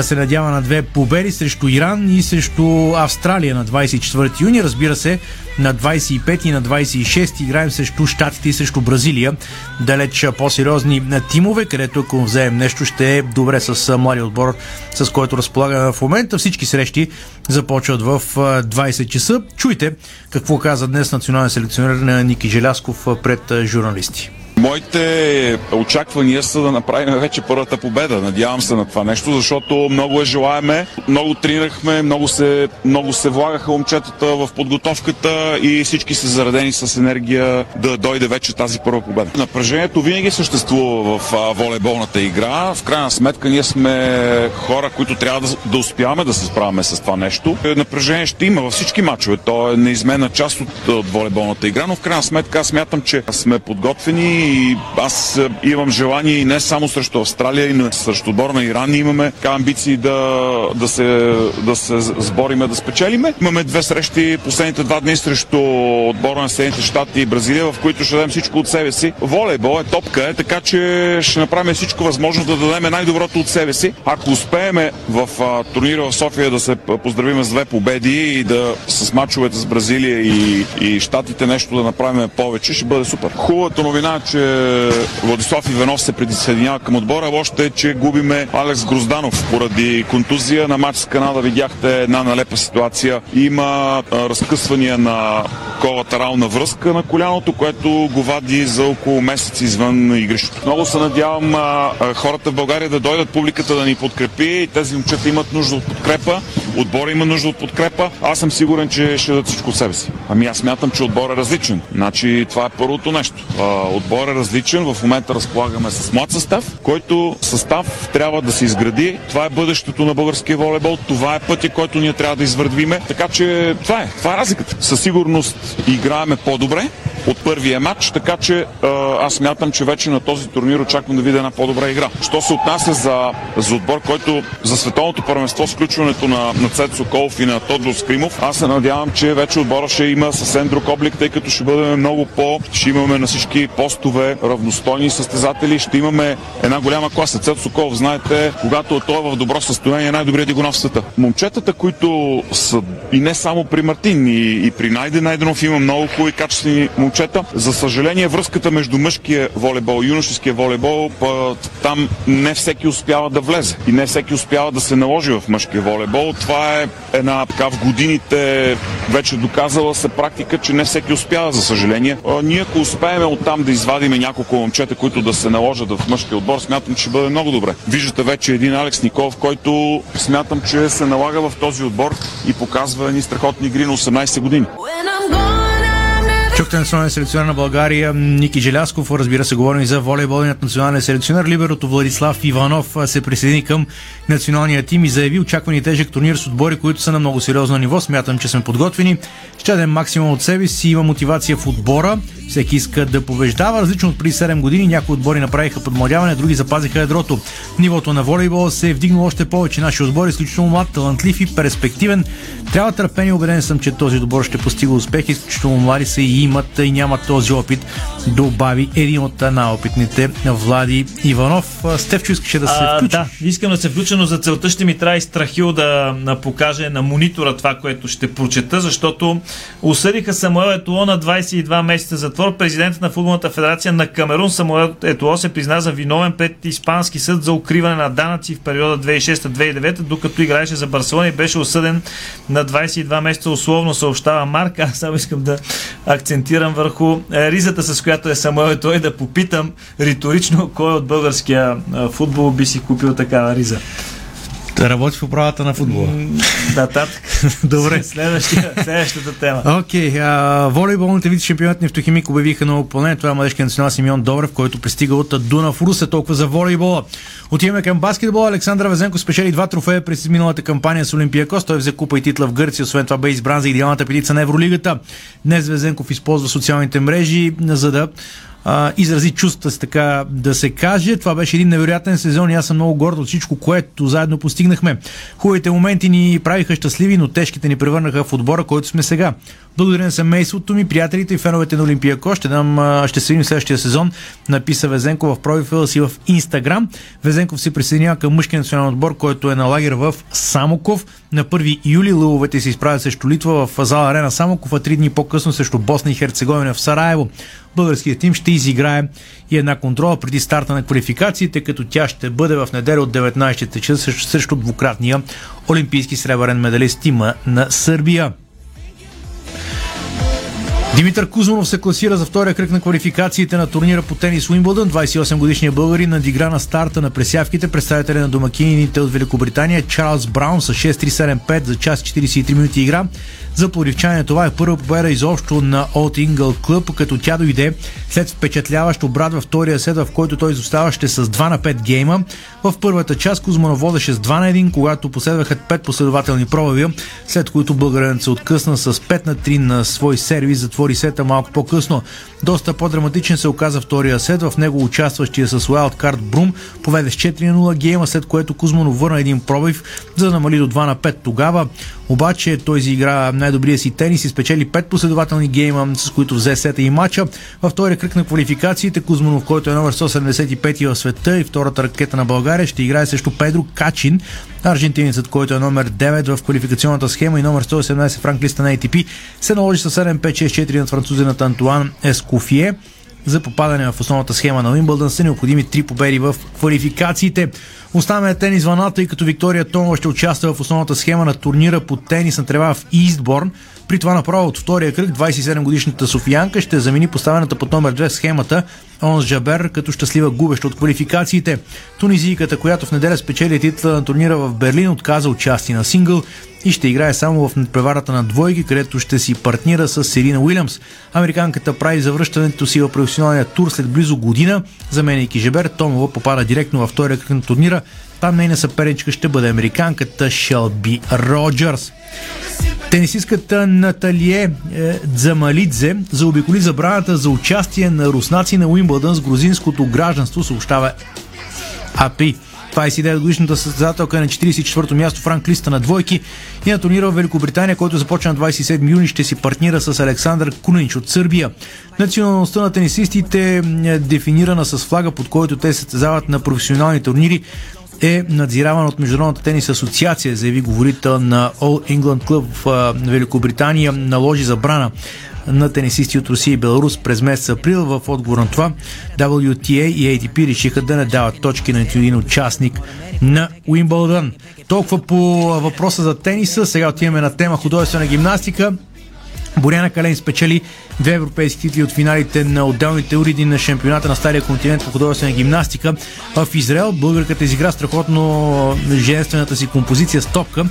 се надява на две победи срещу Иран и срещу Австралия на 24 юни. Разбира се, на 25 и на 26 играем срещу Штатите и срещу Бразилия. Далеч по-сериозни тимове, където ако вземем нещо, ще е добре с младия отбор, с който разполагаме в момента. Всички срещи започват в а, 20 часа. Чуйте какво каза днес национален селекционер Ники Желясков пред журналисти. Моите очаквания са да направим вече първата победа. Надявам се на това нещо, защото много е желаеме, много тренирахме, много се, много се влагаха момчетата в подготовката и всички са заредени с енергия да дойде вече тази първа победа. Напрежението винаги съществува в волейболната игра. В крайна сметка ние сме хора, които трябва да, да успяваме да се справяме с това нещо. Е, Напрежение ще има във всички матчове. То е неизменна част от, от волейболната игра, но в крайна сметка аз смятам, че сме подготвени и аз е, имам желание и не само срещу Австралия, и на- срещу отбор на Иран имаме така амбиции да, да, се, да се сбориме, да спечелиме. Имаме две срещи последните два дни срещу отбора на Съединените щати и Бразилия, в които ще дадем всичко от себе си. Волейбол е топка, е, така че ще направим всичко възможно да дадем най-доброто от себе си. Ако успееме в турнира в София да се поздравим с две победи и да с мачовете с Бразилия и, и щатите нещо да направим повече, ще бъде супер. Хубавата новина е, че Владислав Иванов се присъединява към отбора. Още е, че губиме Алекс Грозданов поради контузия. На матч с Канада видяхте една налепа ситуация. Има разкъсвания на колатерална връзка на коляното, което го вади за около месец извън игрището. Много се надявам а, хората в България да дойдат, публиката да ни подкрепи. Тези момчета имат нужда от подкрепа, отбора има нужда от подкрепа. Аз съм сигурен, че ще дадат всичко себе си. Ами аз смятам, че отбор е различен. Значи това е първото нещо. А, отбор е различен. В момента разполагаме с млад състав, който състав трябва да се изгради. Това е бъдещето на българския волейбол. Това е пътя, който ние трябва да извървиме. Така че това е. Това е разликата. Със сигурност играеме по-добре от първия матч, така че аз мятам, че вече на този турнир очаквам да видя една по-добра игра. Що се отнася за, за отбор, който за световното първенство с включването на, на Цет Соколов и на Тодор Скримов, аз се надявам, че вече отбора ще има съвсем друг облик, тъй като ще бъдем много по... ще имаме на всички постове равностойни състезатели, ще имаме една голяма класа. Цет Соколов, знаете, когато той е в добро състояние, е най-добрият дигонов в света. Момчетата, които са и не само при Мартин, и, и при Найде Найденов има много хубави качествени момчета. За съжаление, връзката между мъжкия волейбол и юношеския волейбол, па, там не всеки успява да влезе. И не всеки успява да се наложи в мъжкия волейбол. Това е една така в годините вече доказала се практика, че не всеки успява, за съжаление. А, ние ако успеем оттам да извадиме няколко момчета, които да се наложат в мъжкия отбор, смятам, че ще бъде много добре. Виждате вече един Алекс Николов, който смятам, че се налага в този отбор и показва едни страхотни игри на 18 години. Чухте национален селекционер на България Ники Желясков. Разбира се, говорим и за волейболният национален селекционер. Либерото Владислав Иванов се присъедини към националния тим и заяви очаквани тежък турнир с отбори, които са на много сериозно ниво. Смятам, че сме подготвени. Ще дадем максимум от себе си. Има мотивация в отбора. Всеки иска да побеждава. Различно от преди 7 години някои отбори направиха подмладяване, други запазиха ядрото. Нивото на волейбол се е вдигнало още повече. Нашия отбор е изключително млад, талантлив и перспективен. Трябва търпение. Убеден съм, че този отбор ще постига успех. Изключително млади са и имат и нямат този опит, добави един от най-опитните Влади Иванов. Стевчо искаше да се включи. да, искам да се включа, но за целта ще ми трябва и Страхил да покаже на монитора това, което ще прочета, защото осъдиха Самуел Етуо на 22 месеца затвор. Президентът на Футболната федерация на Камерун Самуел Етуо се призна за виновен пред Испански съд за укриване на данъци в периода 2006-2009, докато играеше за Барселона и беше осъден на 22 месеца условно съобщава Марк. Аз само искам да акцентирам върху е, ризата, с която е Самуел Етуо и да попитам риторично кой от българския е, футбол би си купил такава риза. Да работи в управата на футбола. Нататък. Добре. Следващия, следващата тема. Окей, okay, волейболните вид шампионат Нефтохимик обявиха на опонент. Това е младежкият национал Симеон Добрев, който пристига от Дунав Русе, толкова за волейбола. Отиваме към баскетбола. Александър Везенко спечели два трофея през миналата кампания с Олимпиакос. Той взе купа и титла в Гърция. Освен това бе избран за идеалната петица на Евролигата. Днес Везенков използва социалните мрежи, за да а, изрази чувствата си, така да се каже. Това беше един невероятен сезон и аз съм много горд от всичко, което заедно постигнахме. Хубавите моменти ни правиха щастливи, но тежките ни превърнаха в отбора, който сме сега. Благодаря на семейството ми, приятелите и феновете на Олимпияко. Ще, дам, ще се видим следващия сезон, написа Везенко в профила си в Инстаграм. Везенков се присъединява към мъжкия национален отбор, който е на лагер в Самоков. На 1 юли лъвовете се изправят срещу Литва в зала Арена Самоков, а три дни по-късно срещу Босна и Херцеговина в Сараево. Българският тим ще изиграе и една контрола преди старта на квалификациите, като тя ще бъде в неделя от 19 часа срещу, двукратния олимпийски сребърен медалист тима на Сърбия. Димитър Кузманов се класира за втория кръг на квалификациите на турнира по тенис Уимбълдън. 28-годишният българин надигра на старта на пресявките представители на домакините от Великобритания Чарлз Браун с 6-3-7-5 за час 43 минути игра. За плодивчане това е първа победа изобщо на Олд Ингъл Клъб, като тя дойде след впечатляващ обрат във втория сет, в който той изоставаше с 2 на 5 гейма. В първата част Кузманов водеше с 2 на 1, когато последваха 5 последователни пробави, след които българинът се откъсна с 5 на 3 на свой сервис, затвори сета малко по-късно. Доста по-драматичен се оказа втория сет, в него участващия с Wildcard Брум поведе с 4 на 0 гейма, след което Кузманов върна един пробив, за да намали до 2 на 5 тогава. Обаче той изигра най-добрия си тенис и спечели 5 последователни гейма, с които взе сета и матча. Във втория кръг на квалификациите Кузманов, който е номер 175 в света и втората ракета на България, ще играе срещу Педро Качин, аржентинецът, който е номер 9 в квалификационната схема и номер 118 в ранглиста на ATP, се наложи с 7-5-6-4 над французинът Антуан Ескофие. За попадане в основната схема на Уимбълдън са необходими три победи в квалификациите. Оставаме тенис ваната, и като Виктория Томова ще участва в основната схема на турнира по тенис на трева в Истборн. При това направо от втория кръг 27-годишната Софиянка ще замени поставената под номер 2 в схемата Онс Джабер като щастлива губеща от квалификациите. Тунизийката, която в неделя спечели титла на турнира в Берлин, отказа участие на сингъл и ще играе само в надпреварата на двойки, където ще си партнира с Серина Уилямс. Американката прави завръщането си в професионалния тур след близо година. Заменяйки Жебер, Томова попада директно във втория кръг на турнира. Там нейна съперничка ще бъде американката Шелби Роджерс. Тенисистката Наталие е, Дзамалидзе заобиколи забраната за участие на руснаци на Уимбълдън с грузинското гражданство, съобщава АПИ. 29 годишната състезателка е на 44-то място в ранглиста на двойки и на турнира в Великобритания, който започва на 27 юни, ще си партнира с Александър Кунинич от Сърбия. Националността на тенисистите е дефинирана с флага, под който те състезават на професионални турнири е надзираван от Международната тенис асоциация, заяви говорител на All England Club в Великобритания, наложи забрана на тенисисти от Русия и Беларус през месец април. В отговор на това WTA и ATP решиха да не дават точки на нито един участник на Уимбълдън. Толкова по въпроса за тениса. Сега отиваме на тема художествена гимнастика. Боряна Кален спечели две европейски титли от финалите на отделните уреди на шампионата на Стария континент по художествена гимнастика в Израел. Българката изигра страхотно женствената си композиция Стопка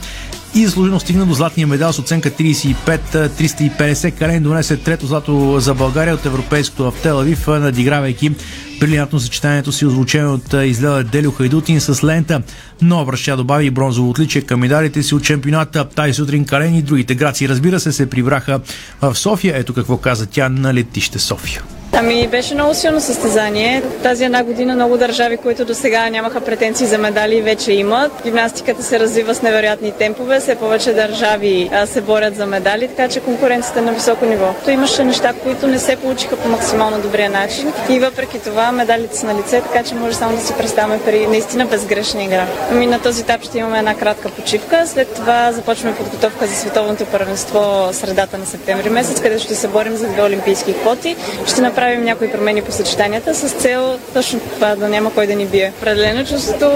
и заслужено стигна до златния медал с оценка 35-350. Кален донесе трето злато за България от европейското в Телавив, надигравайки брилянтно съчетанието си, озвучено от изледа Делю Хайдутин с лента. Но връща добави бронзово отличие към медалите си от чемпионата. Тази сутрин Кален и другите граци, разбира се, се прибраха в София. Ето какво каза тя на летище София. Ами беше много силно състезание. Тази една година много държави, които до сега нямаха претенции за медали, вече имат. Гимнастиката се развива с невероятни темпове, все повече държави се борят за медали, така че конкуренцията е на високо ниво. То имаше неща, които не се получиха по максимално добрия начин и въпреки това медалите са на лице, така че може само да си представяме при наистина безгрешна игра. Ами на този етап ще имаме една кратка почивка, след това започваме подготовка за световното първенство средата на септември месец, където ще се борим за две олимпийски квоти. Ще направим някои промени по съчетанията с цел точно това да няма кой да ни бие. Определено чувството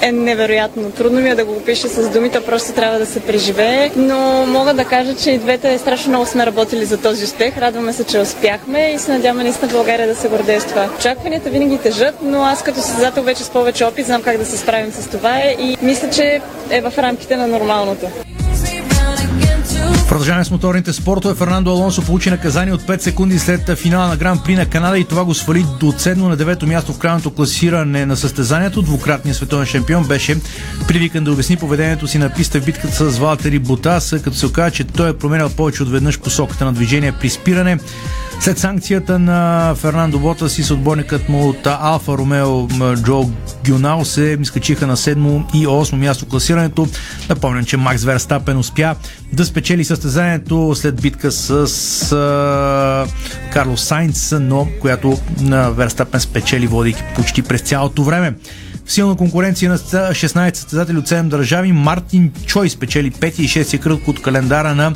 е невероятно. Трудно ми е да го опиша с думите, просто трябва да се преживее. Но мога да кажа, че и двете страшно много сме работили за този успех. Радваме се, че успяхме и се надяваме наистина България да се гордее с това. Очакванията винаги тежат, но аз като създател вече с повече опит знам как да се справим с това и мисля, че е в рамките на нормалното. Продължаваме с моторните спортове. Фернандо Алонсо получи наказание от 5 секунди след финала на Гран При на Канада и това го свали до 7 на 9 място в крайното класиране на състезанието. Двукратният световен шампион беше привикан да обясни поведението си на писта в битката с Валтери Ботас, като се оказа, че той е променял повече от веднъж посоката на движение при спиране. След санкцията на Фернандо Ботас и съотборникът му от Алфа Ромео Джо Гюнал се изкачиха на 7 и 8 място класирането. Напомням, че Макс Верстапен успя да спечели състезанието след битка с а, Карлос Сайнц, но която на Верстапен спечели водейки почти през цялото време. В силна конкуренция на 16 състезатели от 7 държави, Мартин Чой спечели 5 и 6 кръг от календара на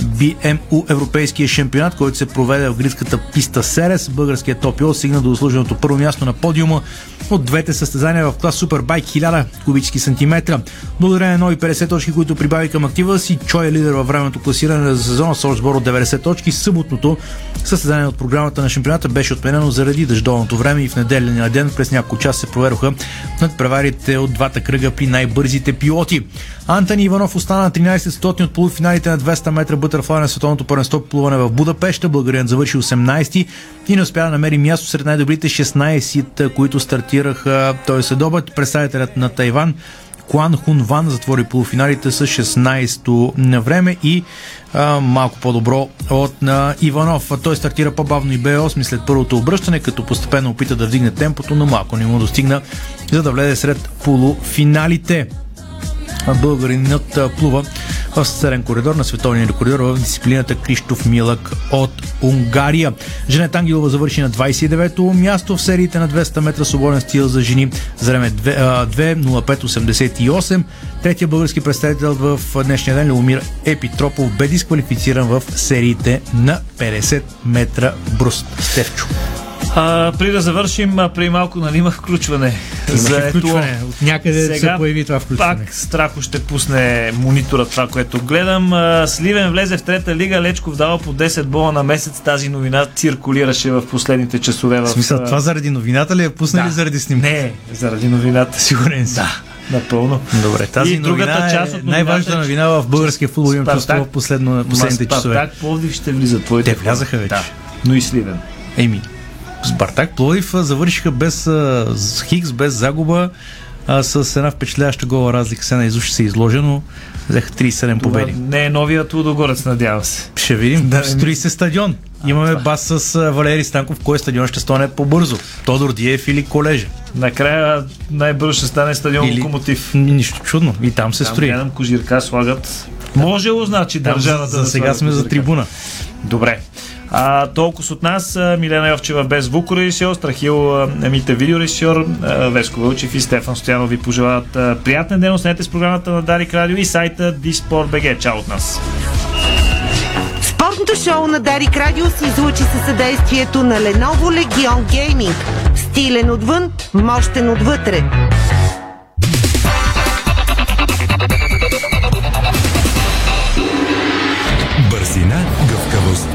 BMU Европейския шампионат, който се проведе в гридската писта Серес. Българският топио стигна до заслуженото първо място на подиума от двете състезания в клас Супербайк 1000 кубически сантиметра. Благодарение на нови 50 точки, които прибави към актива си, Чой е лидер във времето класиране за сезона с сбор от 90 точки. Съботното състезание от програмата на шампионата беше отменено заради дъждовното време и в неделя ден през няколко часа се проведоха над преварите от двата кръга при най-бързите пилоти. Антони Иванов остана на 13 стотни от полуфиналите на 200 метра бътърфлай на световното първенство плуване в Будапешта. Българин завърши 18 и не успя да намери място сред най-добрите 16, които стартираха той следобед. Представителят на Тайван Куан Хун Ван затвори полуфиналите с 16-то на време и а, малко по-добро от на Иванов. Той стартира по-бавно и бе 8 след първото обръщане, като постепенно опита да вдигне темпото, но малко не му достигна, за да влезе сред полуфиналите българинът плува в среден коридор на световния коридор в дисциплината Криштоф Милък от Унгария. Женет Ангелова завърши на 29-то място в сериите на 200 метра свободен стил за жени за време 2.05.88. Третия български представител в днешния ден Леомир Епитропов бе дисквалифициран в сериите на 50 метра бруст. Стевчо. А, при да завършим, при малко нали има включване. за включване. От някъде Сега, се появи това включване. Пак Страхо ще пусне монитора това, което гледам. А, Сливен влезе в трета лига, Лечков дава по 10 бола на месец. Тази новина циркулираше в последните часове. В, смисъл, това заради новината ли е пуснали да. заради снимка? Не, заради новината. Сигурен си. Да. Напълно. Добре, тази и другата част от най-важната новина в българския футбол имам чувство в последно, последните часове. Спартак Пловдив ще влиза твоите. Те влязаха вече. Да, но и Сливен. Еми, Спартак Пловдив завършиха без а, Хикс, без загуба, а, с една впечатляваща гола разлика. Се наизуш се изложено. Взеха 37 победи. Не е новият Лудогорец, надявам се. Ще видим. Да, Строи се стадион. А, Имаме това. бас с Валери Станков, кой стадион ще стане по-бързо. Тодор Диев или Колежа. Накрая най-бързо ще стане стадион или... Локомотив. Нищо чудно. И там се там строи. Гледам кожирка, слагат. Можело, значи, държавата. За, за сега сме за трибуна. Добре. А, толкова от нас, Милена Йовчева без звукорежисьор, Страхил Емите видеорежисьор, Веско Вълчев и Стефан Стоянов ви пожелават приятен ден. Останете с програмата на Дарик Радио и сайта Диспорт.бг. Чао от нас! Спортното шоу на Дарик Радио се излучи със съдействието на Lenovo Legion Gaming. Стилен отвън, мощен отвътре.